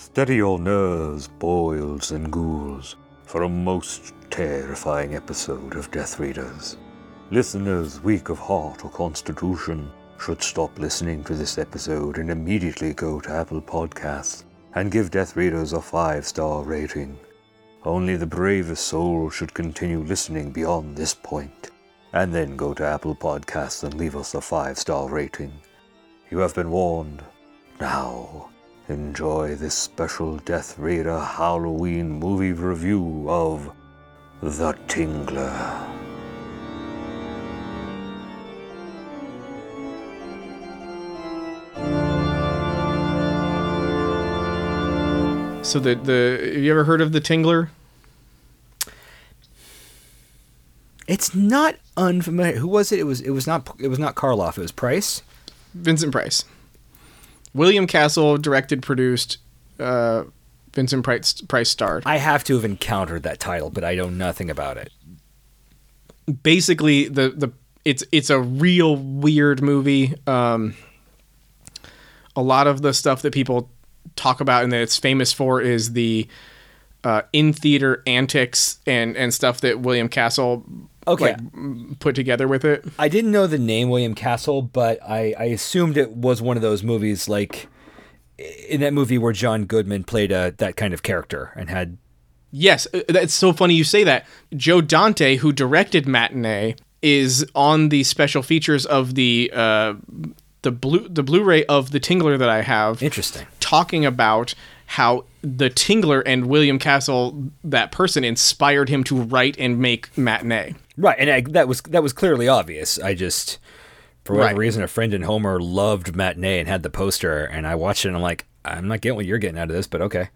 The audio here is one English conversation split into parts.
Steady your nerves, boils and ghouls, for a most terrifying episode of Death Readers. Listeners weak of heart or constitution should stop listening to this episode and immediately go to Apple Podcasts and give Death Readers a five star rating. Only the bravest soul should continue listening beyond this point, and then go to Apple Podcasts and leave us a five star rating. You have been warned. Now, enjoy this special Death Raider Halloween movie review of The Tingler. So the the have you ever heard of the Tingler? It's not unfamiliar. Who was it? It was it was not it was not Karloff. It was Price. Vincent Price. William Castle directed, produced. Uh, Vincent Price, Price starred. I have to have encountered that title, but I know nothing about it. Basically, the the it's it's a real weird movie. Um, a lot of the stuff that people talk about and that it's famous for is the uh, in theater antics and and stuff that William Castle Okay. like, put together with it. I didn't know the name William Castle, but I, I assumed it was one of those movies like in that movie where John Goodman played a that kind of character and had Yes, uh, that's so funny you say that. Joe Dante, who directed Matinee, is on the special features of the uh, the blue the Blu-ray of the Tingler that I have, interesting. talking about how the Tingler and William Castle, that person, inspired him to write and make Matinee. Right, and I, that was that was clearly obvious. I just for whatever Right. reason a friend in Homer loved matinee and had the poster and I watched it and I'm like, I'm not getting what you're getting out of this, but okay.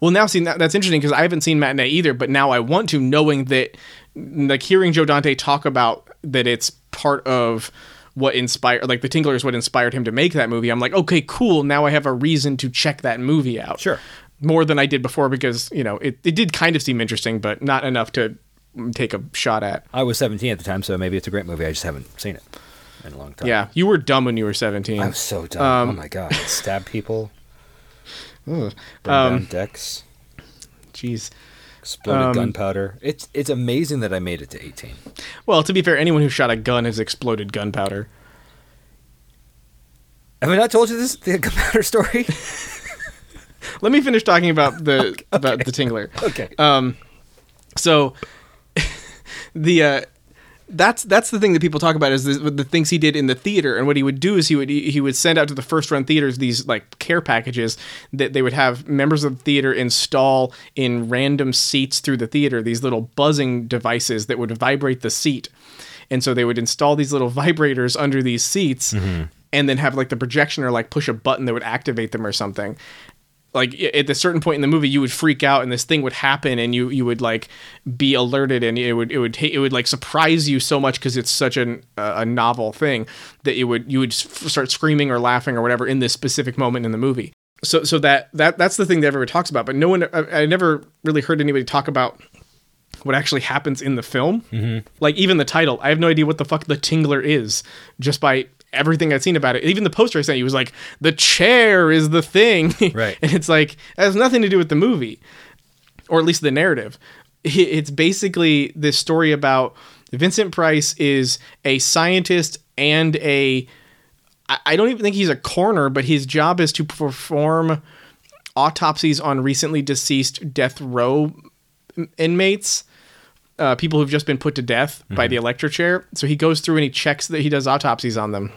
Well, now see that, that's interesting because I haven't seen Matinee either, but now I want to, knowing that, like hearing Joe Dante talk about that it's part of what inspired, like the Tingler is what inspired him to make that movie. I'm like, okay, cool. Now I have a reason to check that movie out. Sure. More than I did before because you know it, it did kind of seem interesting, but not enough to take a shot at. I was 17 at the time, so maybe it's a great movie. I just haven't seen it in a long time. Yeah, you were dumb when you were 17. I was so dumb. Um, oh my god. Stab people, Ugh. burn Um, down decks, Jeez. exploded um, gunpowder. It's it's amazing that I made it to 18. Well, to be fair, anyone who shot a gun has exploded gunpowder. Have I not told you this the gunpowder story? Let me finish talking about the about the Tingler. okay. Um, so the uh, that's that's the thing that people talk about is the, the things he did in the theater, and what he would do is he would he would send out to the first run theaters these like care packages that they would have members of the theater install in random seats through the theater. These little buzzing devices that would vibrate the seat, and so they would install these little vibrators under these seats. And then have like the projection or like push a button that would activate them or something like at a certain point in the movie you would freak out and this thing would happen and you you would like be alerted and it would it would it would like surprise you so much because it's such an uh, a novel thing that it would you would start screaming or laughing or whatever in this specific moment in the movie. So so that that that's the thing that everybody talks about but no one I, I never really heard anybody talk about what actually happens in the film. Like even the title i have no idea what the fuck the tingler is just by everything i've seen about it even the poster i sent you was like the chair is the thing Right. and it's like it has nothing to do with the movie or at least the narrative it's basically this story about vincent price is a scientist and a. I don't even think he's a coroner, but his job is to perform autopsies on recently deceased death row inmates, uh, people who've just been put to death by the electric chair. So he goes through and he checks that he does autopsies on them.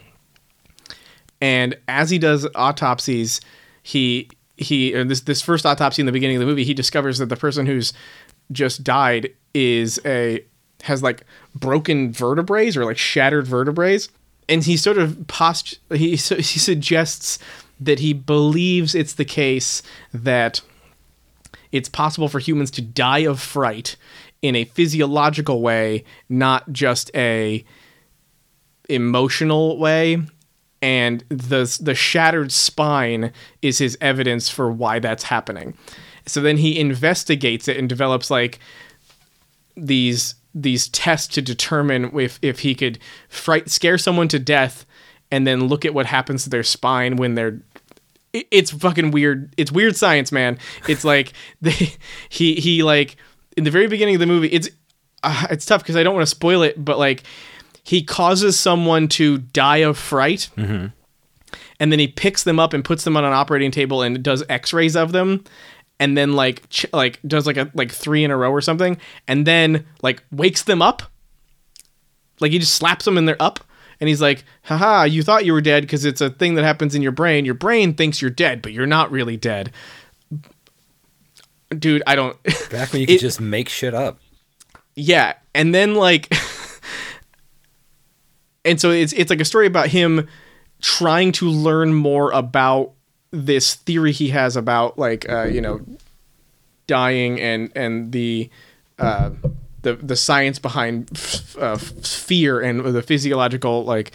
And as he does autopsies, he he this this first autopsy in the beginning of the movie, he discovers that the person who's just died is a has like broken vertebrae or like shattered vertebrae and he sort of post he he suggests that he believes it's the case that it's possible for humans to die of fright in a physiological way, not just a emotional way. And the the shattered spine is his evidence for why that's happening. So then he investigates it and develops like these these tests to determine if if he could fright scare someone to death and then look at what happens to their spine when they're it's fucking weird. It's weird science, man. It's like they he he like in the very beginning of the movie. It's uh, it's tough because I don't want to spoil it, but like he causes someone to die of fright, mm-hmm. and then he picks them up and puts them on an operating table and does X-rays of them, and then like ch- like does like a like three in a row or something, and then like wakes them up. Like he just slaps them and they're up. And he's like, haha, you thought you were dead because it's a thing that happens in your brain. Your brain thinks you're dead, but you're not really dead. Dude, I don't. Back when you could It- just make shit up. yeah. And then, like. and so it's, it's like a story about him trying to learn more about this theory he has about, like, uh, you know, dying and, and the. Uh, the, the science behind f- uh, fear and the physiological like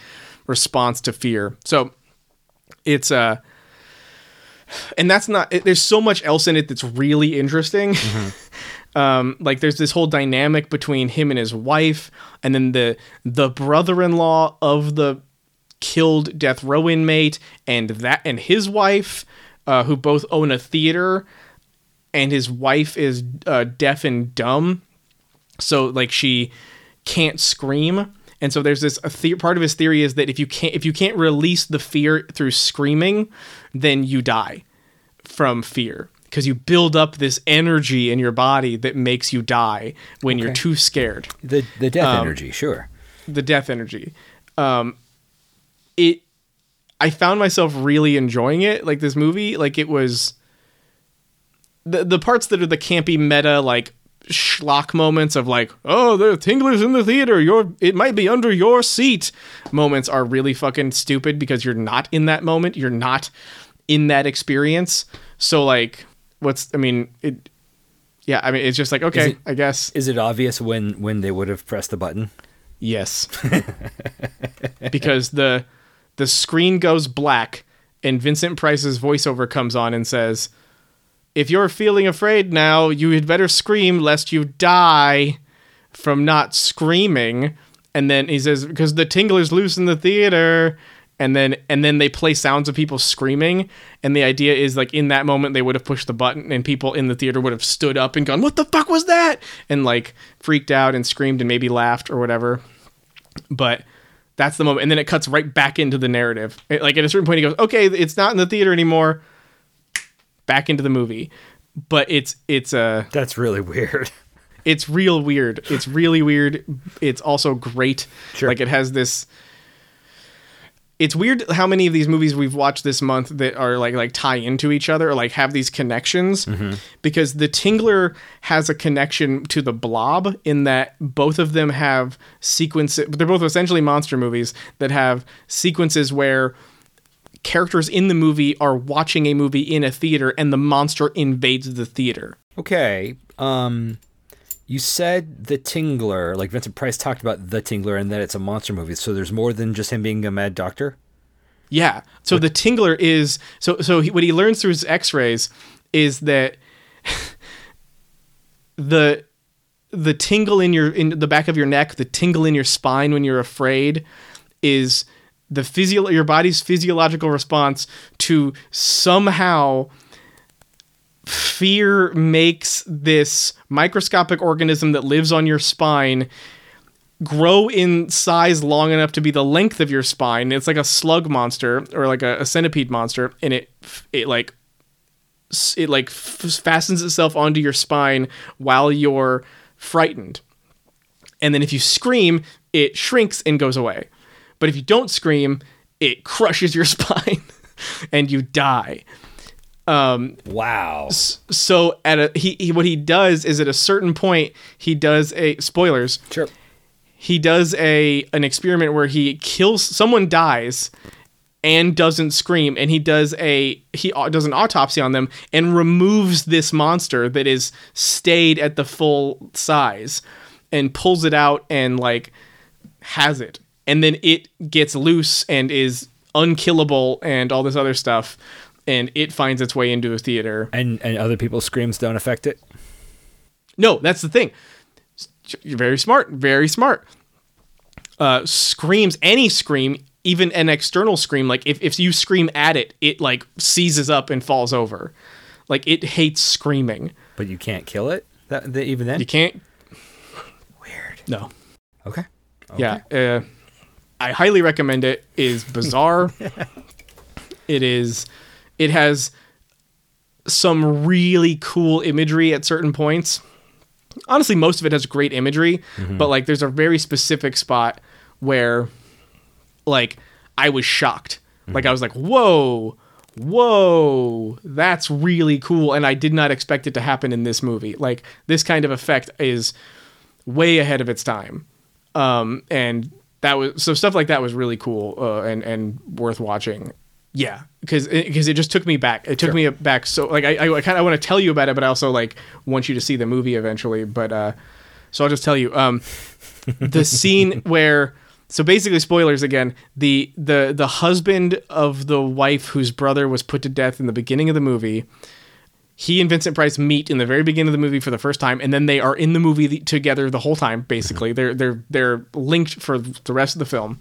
response to fear. So it's uh and that's not there's so much else in it that's really interesting. Um like there's this whole dynamic between him and his wife and then the the brother-in-law of the killed death row inmate and that and his wife uh, who both own a theater and his wife is uh, deaf and dumb. So like she can't scream. And so there's this a the- part of his theory is that if you can't if you can't release the fear through screaming then you die from fear because you build up this energy in your body that makes you die when you're too scared The the death Um, energy, sure. the death energy. Um, it, I found myself really enjoying it. Like this movie, like it was the the parts that are the campy meta like schlock moments of like, oh, the tinglers in the theater. Your it might be under your seat. Moments are really fucking stupid because you're not in that moment. You're not in that experience. So like, what's I mean it. Yeah, I mean it's just like okay, it- I guess Is it obvious when when they would have pressed the button? Yes. because the the screen goes black and Vincent Price's voiceover comes on and says, "If you're feeling afraid now, you had better scream lest you die from not screaming." And then he says, "Because the tingler's loose in the theater." And then and then they play sounds of people screaming, and the idea is like in that moment they would have pushed the button, and people in the theater would have stood up and gone, "What the fuck was that?" and like freaked out and screamed and maybe laughed or whatever. But that's the moment and then it cuts right back into the narrative. It- like at a certain point he goes okay it's not in the theater anymore. Back into the movie. But it's it's uh That's really weird. it's real weird. It's really weird. It's also great. Sure. like it has this it's weird how many of these movies we've watched this month that are like like tie into each other or like have these connections because the tingler has a connection to the blob in that both of them have sequences they're both essentially monster movies that have sequences where characters in the movie are watching a movie in a theater and the monster invades the theater Okay. Um you said the Tingler, like Vincent Price talked about the Tingler and that it's a monster movie. So there's more than just him being a mad doctor? Yeah. So the tingler is so so he, what he learns through his X-rays is that the the tingle in your in the back of your neck, the tingle in your spine when you're afraid, is the physio your body's physiological response to somehow fear makes this microscopic organism that lives on your spine grow in size long enough to be the length of your spine. It's like a slug monster or like a, a centipede monster, and it it like it like fastens itself onto your spine while you're frightened. And then if you scream, it shrinks and goes away. But if you don't scream, it crushes your spine and you die. Um, Wow. so at a he, he what he does is at a certain point he does a spoilers Sure. he does a an experiment where he kills someone dies and doesn't scream and he does a he does an autopsy on them and removes this monster that is stayed at the full size and pulls it out and like has it and then it gets loose and is unkillable and all this other stuff and it finds its way into a theater And and other people's screams don't affect it? no, that's the thing. You're very smart, very smart. Uh, screams, any scream even an external scream, like if, if you scream at it, it like seizes up and falls over. Like it hates screaming. But you can't kill it. That, that even then. You can't. Weird. No. Okay. Yeah. Uh, I highly recommend it. It is bizarre. it is. It has some really cool imagery at certain points. Honestly, most of it has great imagery, but like there's a very specific spot where like I was shocked. Like I was like, "Whoa. Whoa, that's really cool and I did not expect it to happen in this movie." Like this kind of effect is way ahead of its time. Um and that was so stuff like that was really cool uh, and and worth watching. Yeah, because because it, just took me back. It took me back. So like I I kind of want to tell you about it, but I also like want you to see the movie eventually. But uh, so I'll just tell you um, the scene where so basically spoilers again. The the the husband of the wife whose brother was put to death in the beginning of the movie. He and Vincent Price meet in the very beginning of the movie for the first time, and then they are in the movie the- together the whole time. Basically, they're they're they're linked for the rest of the film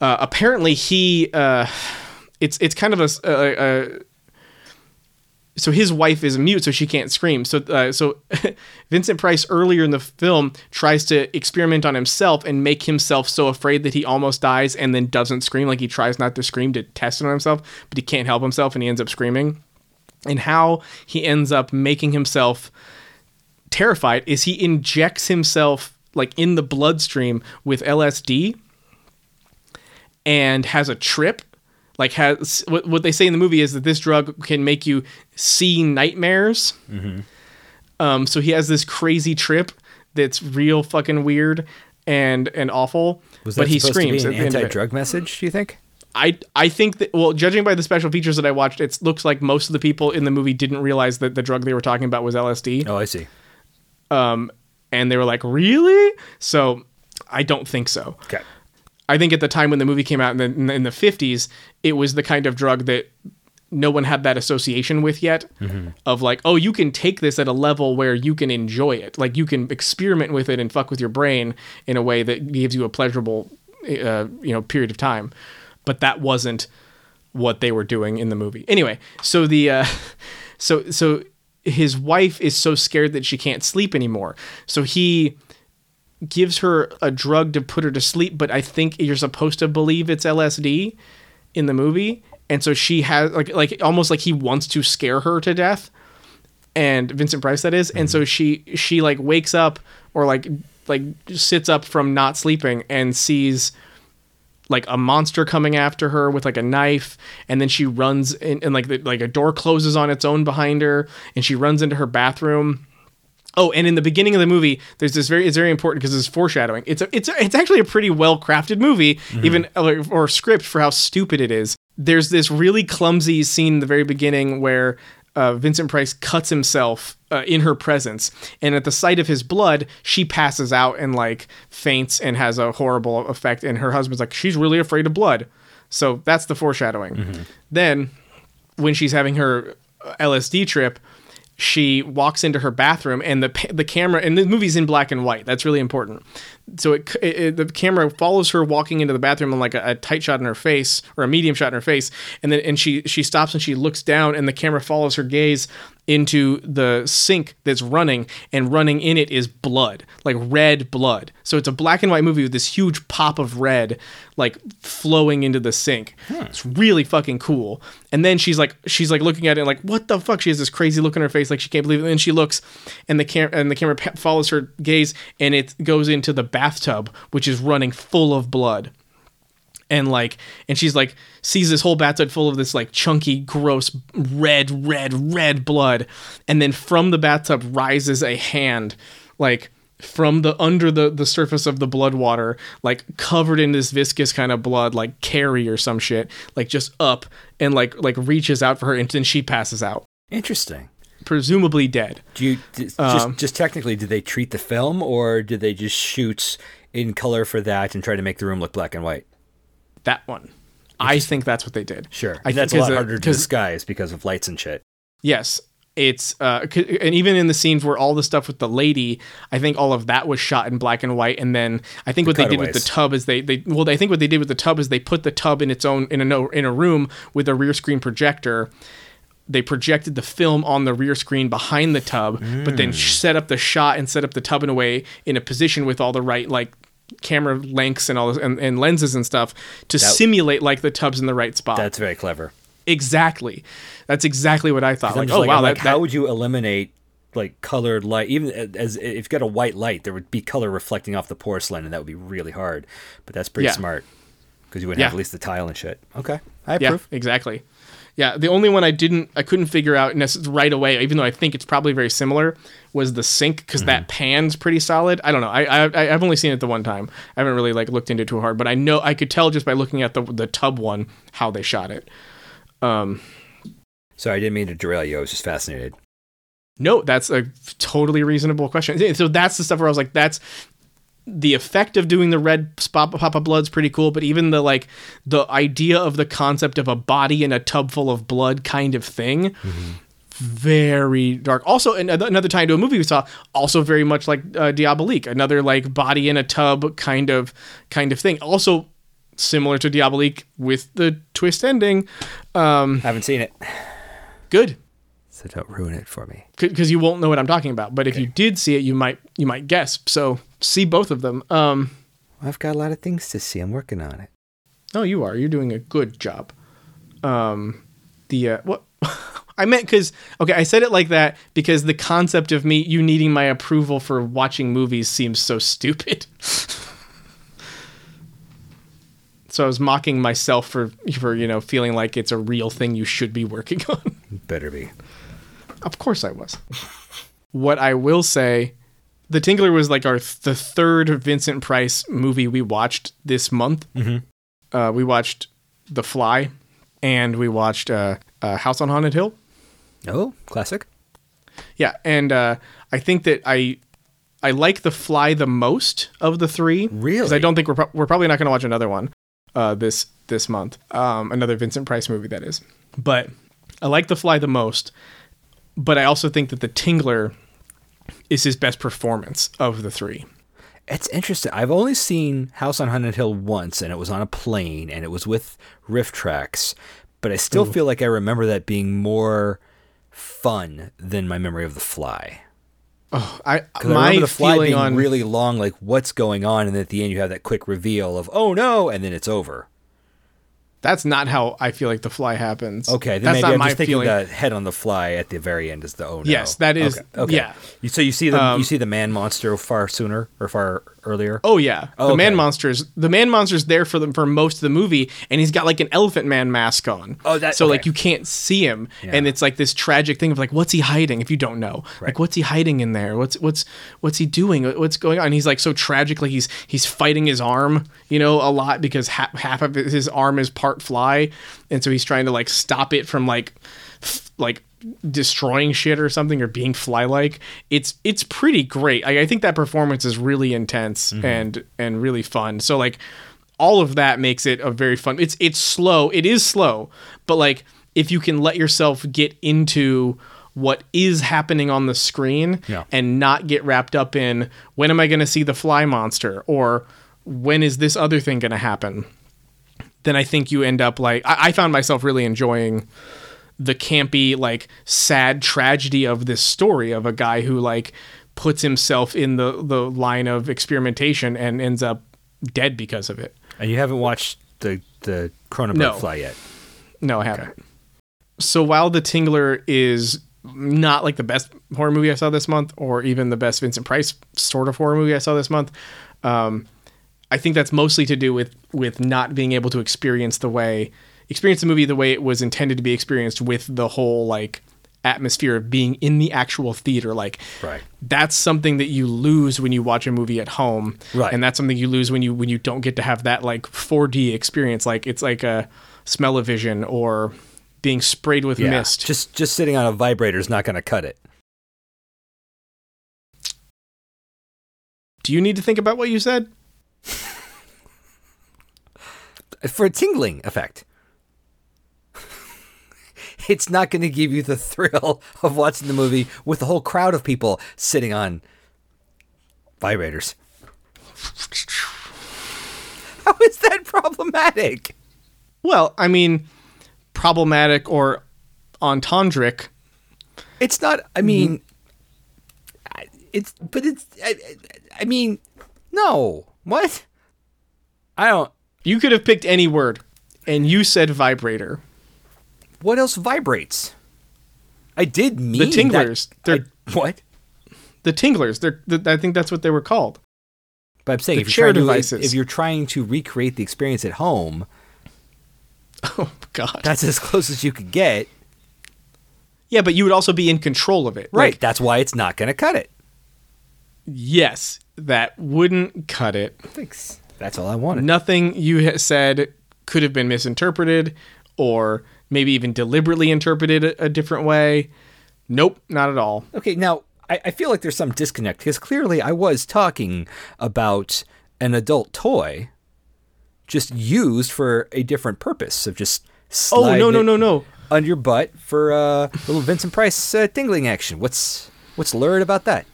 uh, apparently he uh, it's it's kind of a. so his wife is mute so she can't scream so uh, so Vincent Price earlier in the film tries to experiment on himself and make himself so afraid that he almost dies and then doesn't scream like he tries not to scream to test it on himself but he can't help himself and he ends up screaming and how he ends up making himself terrified is he injects himself like in the bloodstream with LSD and has a trip like has what, what they say in the movie is that this drug can make you see nightmares um so he has this crazy trip that's real fucking weird and and awful Was that but he screams to be an anti-drug message? Do you think? I I think that well, judging by the special features that I watched, it looks like most of the people in the movie didn't realize that the drug they were talking about was LSD, Oh, I see. Um and they were like, "Really?" So I don't think so. Okay. I think at the time when the movie came out in the in the- fifties, it was the kind of drug that no one had that association with yet. Of like, oh, you can take this at a level where you can enjoy it, like you can experiment with it and fuck with your brain in a way that gives you a pleasurable, uh, you know, period of time. But that wasn't what they were doing in the movie. Anyway, so the uh, so so his wife is so scared that she can't sleep anymore. So he gives her a drug to put her to sleep, but I think you're supposed to believe it's LSD in the movie. And so she has like like almost like he wants to scare her to death. And Vincent Price that is. And so mm-hmm. she she like wakes up or like like sits up from not sleeping and sees like a monster coming after her with like a knife and then she runs in and like the, like a door closes on its own behind her and she runs into her bathroom Oh, and in the beginning of the movie, there's this very it's very important because it's foreshadowing. It's a, it's a, it's actually a pretty well crafted movie, even or, or script for how stupid it is. There's this really clumsy scene in the very beginning where uh, Vincent Price cuts himself uh, in her presence, and at the sight of his blood, she passes out and like faints and has a horrible effect. And her husband's like, she's really afraid of blood. So that's the foreshadowing. Then when she's having her LSD trip, she walks into her bathroom and the the camera and the movie's in black and white. That's really important. So it, it, the camera follows her walking into the bathroom and like a, a tight shot in her face or a medium shot in her face, and then and she she stops and she looks down and the camera follows her gaze into the sink that's running and running in it is blood like red blood. So it's a black and white movie with this huge pop of red like flowing into the sink. Hmm. It's really fucking cool. And then she's like she's like looking at it like what the fuck? She has this crazy look on her face like she can't believe it. And then she looks and the cam and the camera follows her gaze and it goes into the bathtub which is running full of blood and like and she's like sees this whole bathtub full of this like chunky gross red red red blood and then from the bathtub rises a hand like from the under the the surface of the blood water like covered in this viscous kind of blood like carrie or some shit like just up and like like reaches out for her and then she passes out Interesting. presumably dead Do you d- just um, just technically did they treat the film or did they just shoot in color for that and try to make the room look black and white? That one i think that's what they did Sure. i that's a lot harder to disguise because of lights and shit. Yes. it's uh, and even in the scenes where all the stuff with the lady, I think all of that was shot in black and white. And then I think what they did with the tub is they they well I think what they did with the tub is they put the tub in its own in a no, in a room with a rear screen projector. They projected the film on the rear screen behind the tub, but then set up the shot and set up the tub in a way in a position with all the right like camera lengths and all this, and, and lenses and stuff to simulate like the tub's in the right spot. That's very clever. exactly. That's exactly what I thought. Like, oh like, wow, I'm that, how that- would you eliminate like colored light? Even as if you've got a white light, there would be color reflecting off the porcelain, and that would be really hard. But that's pretty Yeah. smart because you wouldn't Yeah. have at least the tile and shit. Okay, I yeah, approve. exactly. Yeah, the only one I didn't, I couldn't figure out right away, even though I think it's probably very similar, was the sink because that mm-hmm. pan's pretty solid. I don't know. I, I I've only seen it the one time. I haven't really like looked into it too hard, but I know I could tell just by looking at the the tub one how they shot it. Um, Sorry, I didn't mean to derail you. I was just fascinated. No, that's a totally reasonable question. So that's the stuff where I was like, that's the effect of doing the red spot pop of blood's pretty cool, but even the like the idea of the concept of a body in a tub full of blood kind of thing. Very dark. Also, another another time to a movie we saw, also very much like uh, Diabolique, another like body in a tub kind of kind of thing. Also similar to Diabolique with the twist ending. Um, haven't seen it, Good. so don't ruin it for me. because you won't know what I'm talking about. But if you did see it, you might you might guess. So see both of them. Um, I've got a lot of things to see. I'm working on it. oh, you are. You're doing a good job. Um, the uh, what I meant because okay, I said it like that because the concept of me you needing my approval for watching movies seems so stupid. so I was mocking myself for for you know feeling like it's a real thing you should be working on. Better be. Of course I was. what I will say, The Tingler was like our the third Vincent Price movie we watched this month. Uh, we watched The Fly, and we watched uh, uh, House on Haunted Hill. Oh, classic. Yeah, and uh, I think that I I like The Fly the most of the three. Really? Because I don't think we're pro- we're probably not going to watch another one uh, this this month. Um, another Vincent Price movie that is. But I like The Fly the most. But I also think that The Tingler is his best performance of the three. It's interesting. I've only seen House on Haunted Hill once, and it was on a plane, and it was with RiffTrax. But I still hmm. feel like I remember that being more fun than my memory of The Fly. Oh, I 'Cause I my remember The Fly being on really long, like what's going on, and at the end you have that quick reveal of oh no, and then it's over. That's not how I feel like The Fly happens. Okay, that's not I'm my just thinking feeling. the head on the fly at the very end is the oh no. Yes, that is- okay. okay. yeah. So you see the Um, you see the man monster far sooner or far earlier. Oh yeah, Oh, the man monsters. The man monster's there for them for most of the movie, and he's got like an elephant man mask on. Oh, that- so like you can't see him, Yeah. and it's like this tragic thing of like, what's he hiding? If you don't know, like, what's he hiding in there? What's what's what's he doing? What's going on? And he's like so tragic, like he's he's fighting his arm, you know, a lot because half half of his arm is part fly, and so he's trying to like stop it from like f- like destroying shit or something or being fly like it's it's pretty great. I, I think that performance is really intense mm-hmm. and and really fun. So like all of that makes it a very fun it's it's slow. It is slow but like if you can let yourself get into what is happening on the screen Yeah. and not get wrapped up in when am i going to see the fly monster? Or when is this other thing going to happen? Then I think you end up like I, I found myself really enjoying the campy, like sad tragedy of this story of a guy who like puts himself in the the line of experimentation and ends up dead because of it. And you haven't watched the the Cronenberg No. Fly yet. No, I haven't. So while The Tingler is not like the best horror movie I saw this month, or even the best Vincent Price sort of horror movie I saw this month, um, I think that's mostly to do with with not being able to experience the way experience the movie the way it was intended to be experienced with the whole like atmosphere of being in the actual theater like Right. that's something that you lose when you watch a movie at home Right. and that's something you lose when you when you don't get to have that like 4d experience like it's like a smell-o-vision or being sprayed with Yeah. mist Just just sitting on a vibrator is not going to cut it. do you need to think about what you said For a tingling effect. It's not going to give you the thrill of watching the movie with a whole crowd of people sitting on vibrators. How is that problematic? Well, I mean, problematic or entendric. It's not. I mm-hmm. mean, it's but it's. I, I- I mean, no. What? I don't. You could have picked any word, and you said vibrator. What else vibrates? I did mean the tinglers. that- They're- I- what? The tinglers. They're. th I think that's what they were called. But I'm saying The if you're trying to if you're trying to recreate the experience at home, Oh God. that's as close as you could get. yeah, but you would also be in control of it. Right. Like, that's why it's not going to cut it. yes, that wouldn't cut it. Thanks. That's all I wanted. Nothing you said could have been misinterpreted, or maybe even deliberately interpreted a, a different way. Nope, not at all. Okay, now I, I feel like there's some disconnect because clearly I was talking about an adult toy just used for a different purpose of just Oh no no no no. under your butt for uh, little Vincent Price uh, tingling action. What's what's lurid about that?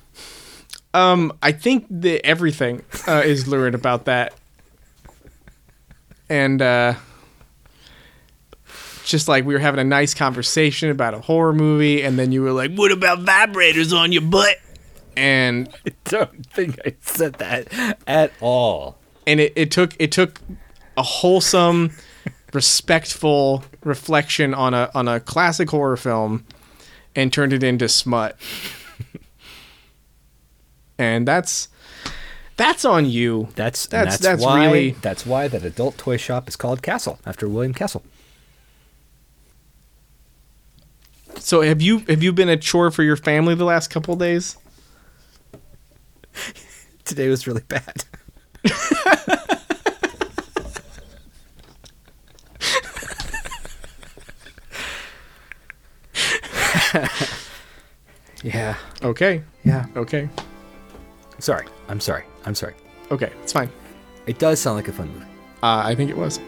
Um, I think that everything uh, is lurid about that, and uh, just like we were having a nice conversation about a horror movie, and then you were like, "What about vibrators on your butt?" And I don't think I said that at all. and it, it took it took a wholesome, respectful reflection on a on a classic horror film, and turned it into smut. and that's that's on you. That's That's- that's, that's why really- that's why that adult toy shop is called Castle after William Castle. So have you have you been a chore for your family the last couple days? Today was really bad. yeah. Okay. Yeah. Okay. Sorry. I'm sorry. I'm sorry. Okay. It's fine. It does sound like a fun movie. Uh, I think it was.